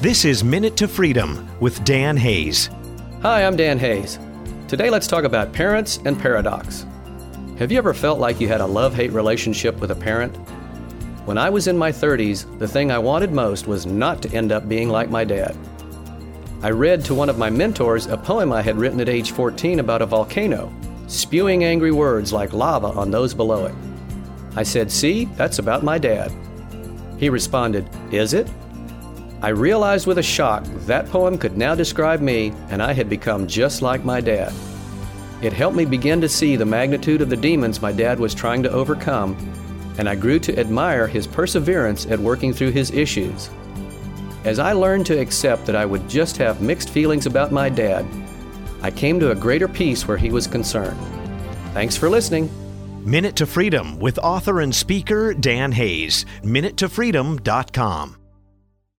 This is Minute to Freedom with Dan Hayes. Hi, I'm Dan Hayes. Today let's talk about parents and paradox. Have you ever felt like you had a love hate relationship with a parent? When I was in my 30s, the thing I wanted most was not to end up being like my dad. I read to one of my mentors a poem I had written at age 14 about a volcano, spewing angry words like lava on those below it. I said, See, that's about my dad. He responded, Is it? I realized with a shock that poem could now describe me, and I had become just like my dad. It helped me begin to see the magnitude of the demons my dad was trying to overcome, and I grew to admire his perseverance at working through his issues. As I learned to accept that I would just have mixed feelings about my dad, I came to a greater peace where he was concerned. Thanks for listening. Minute to Freedom with author and speaker Dan Hayes. MinuteToFreedom.com.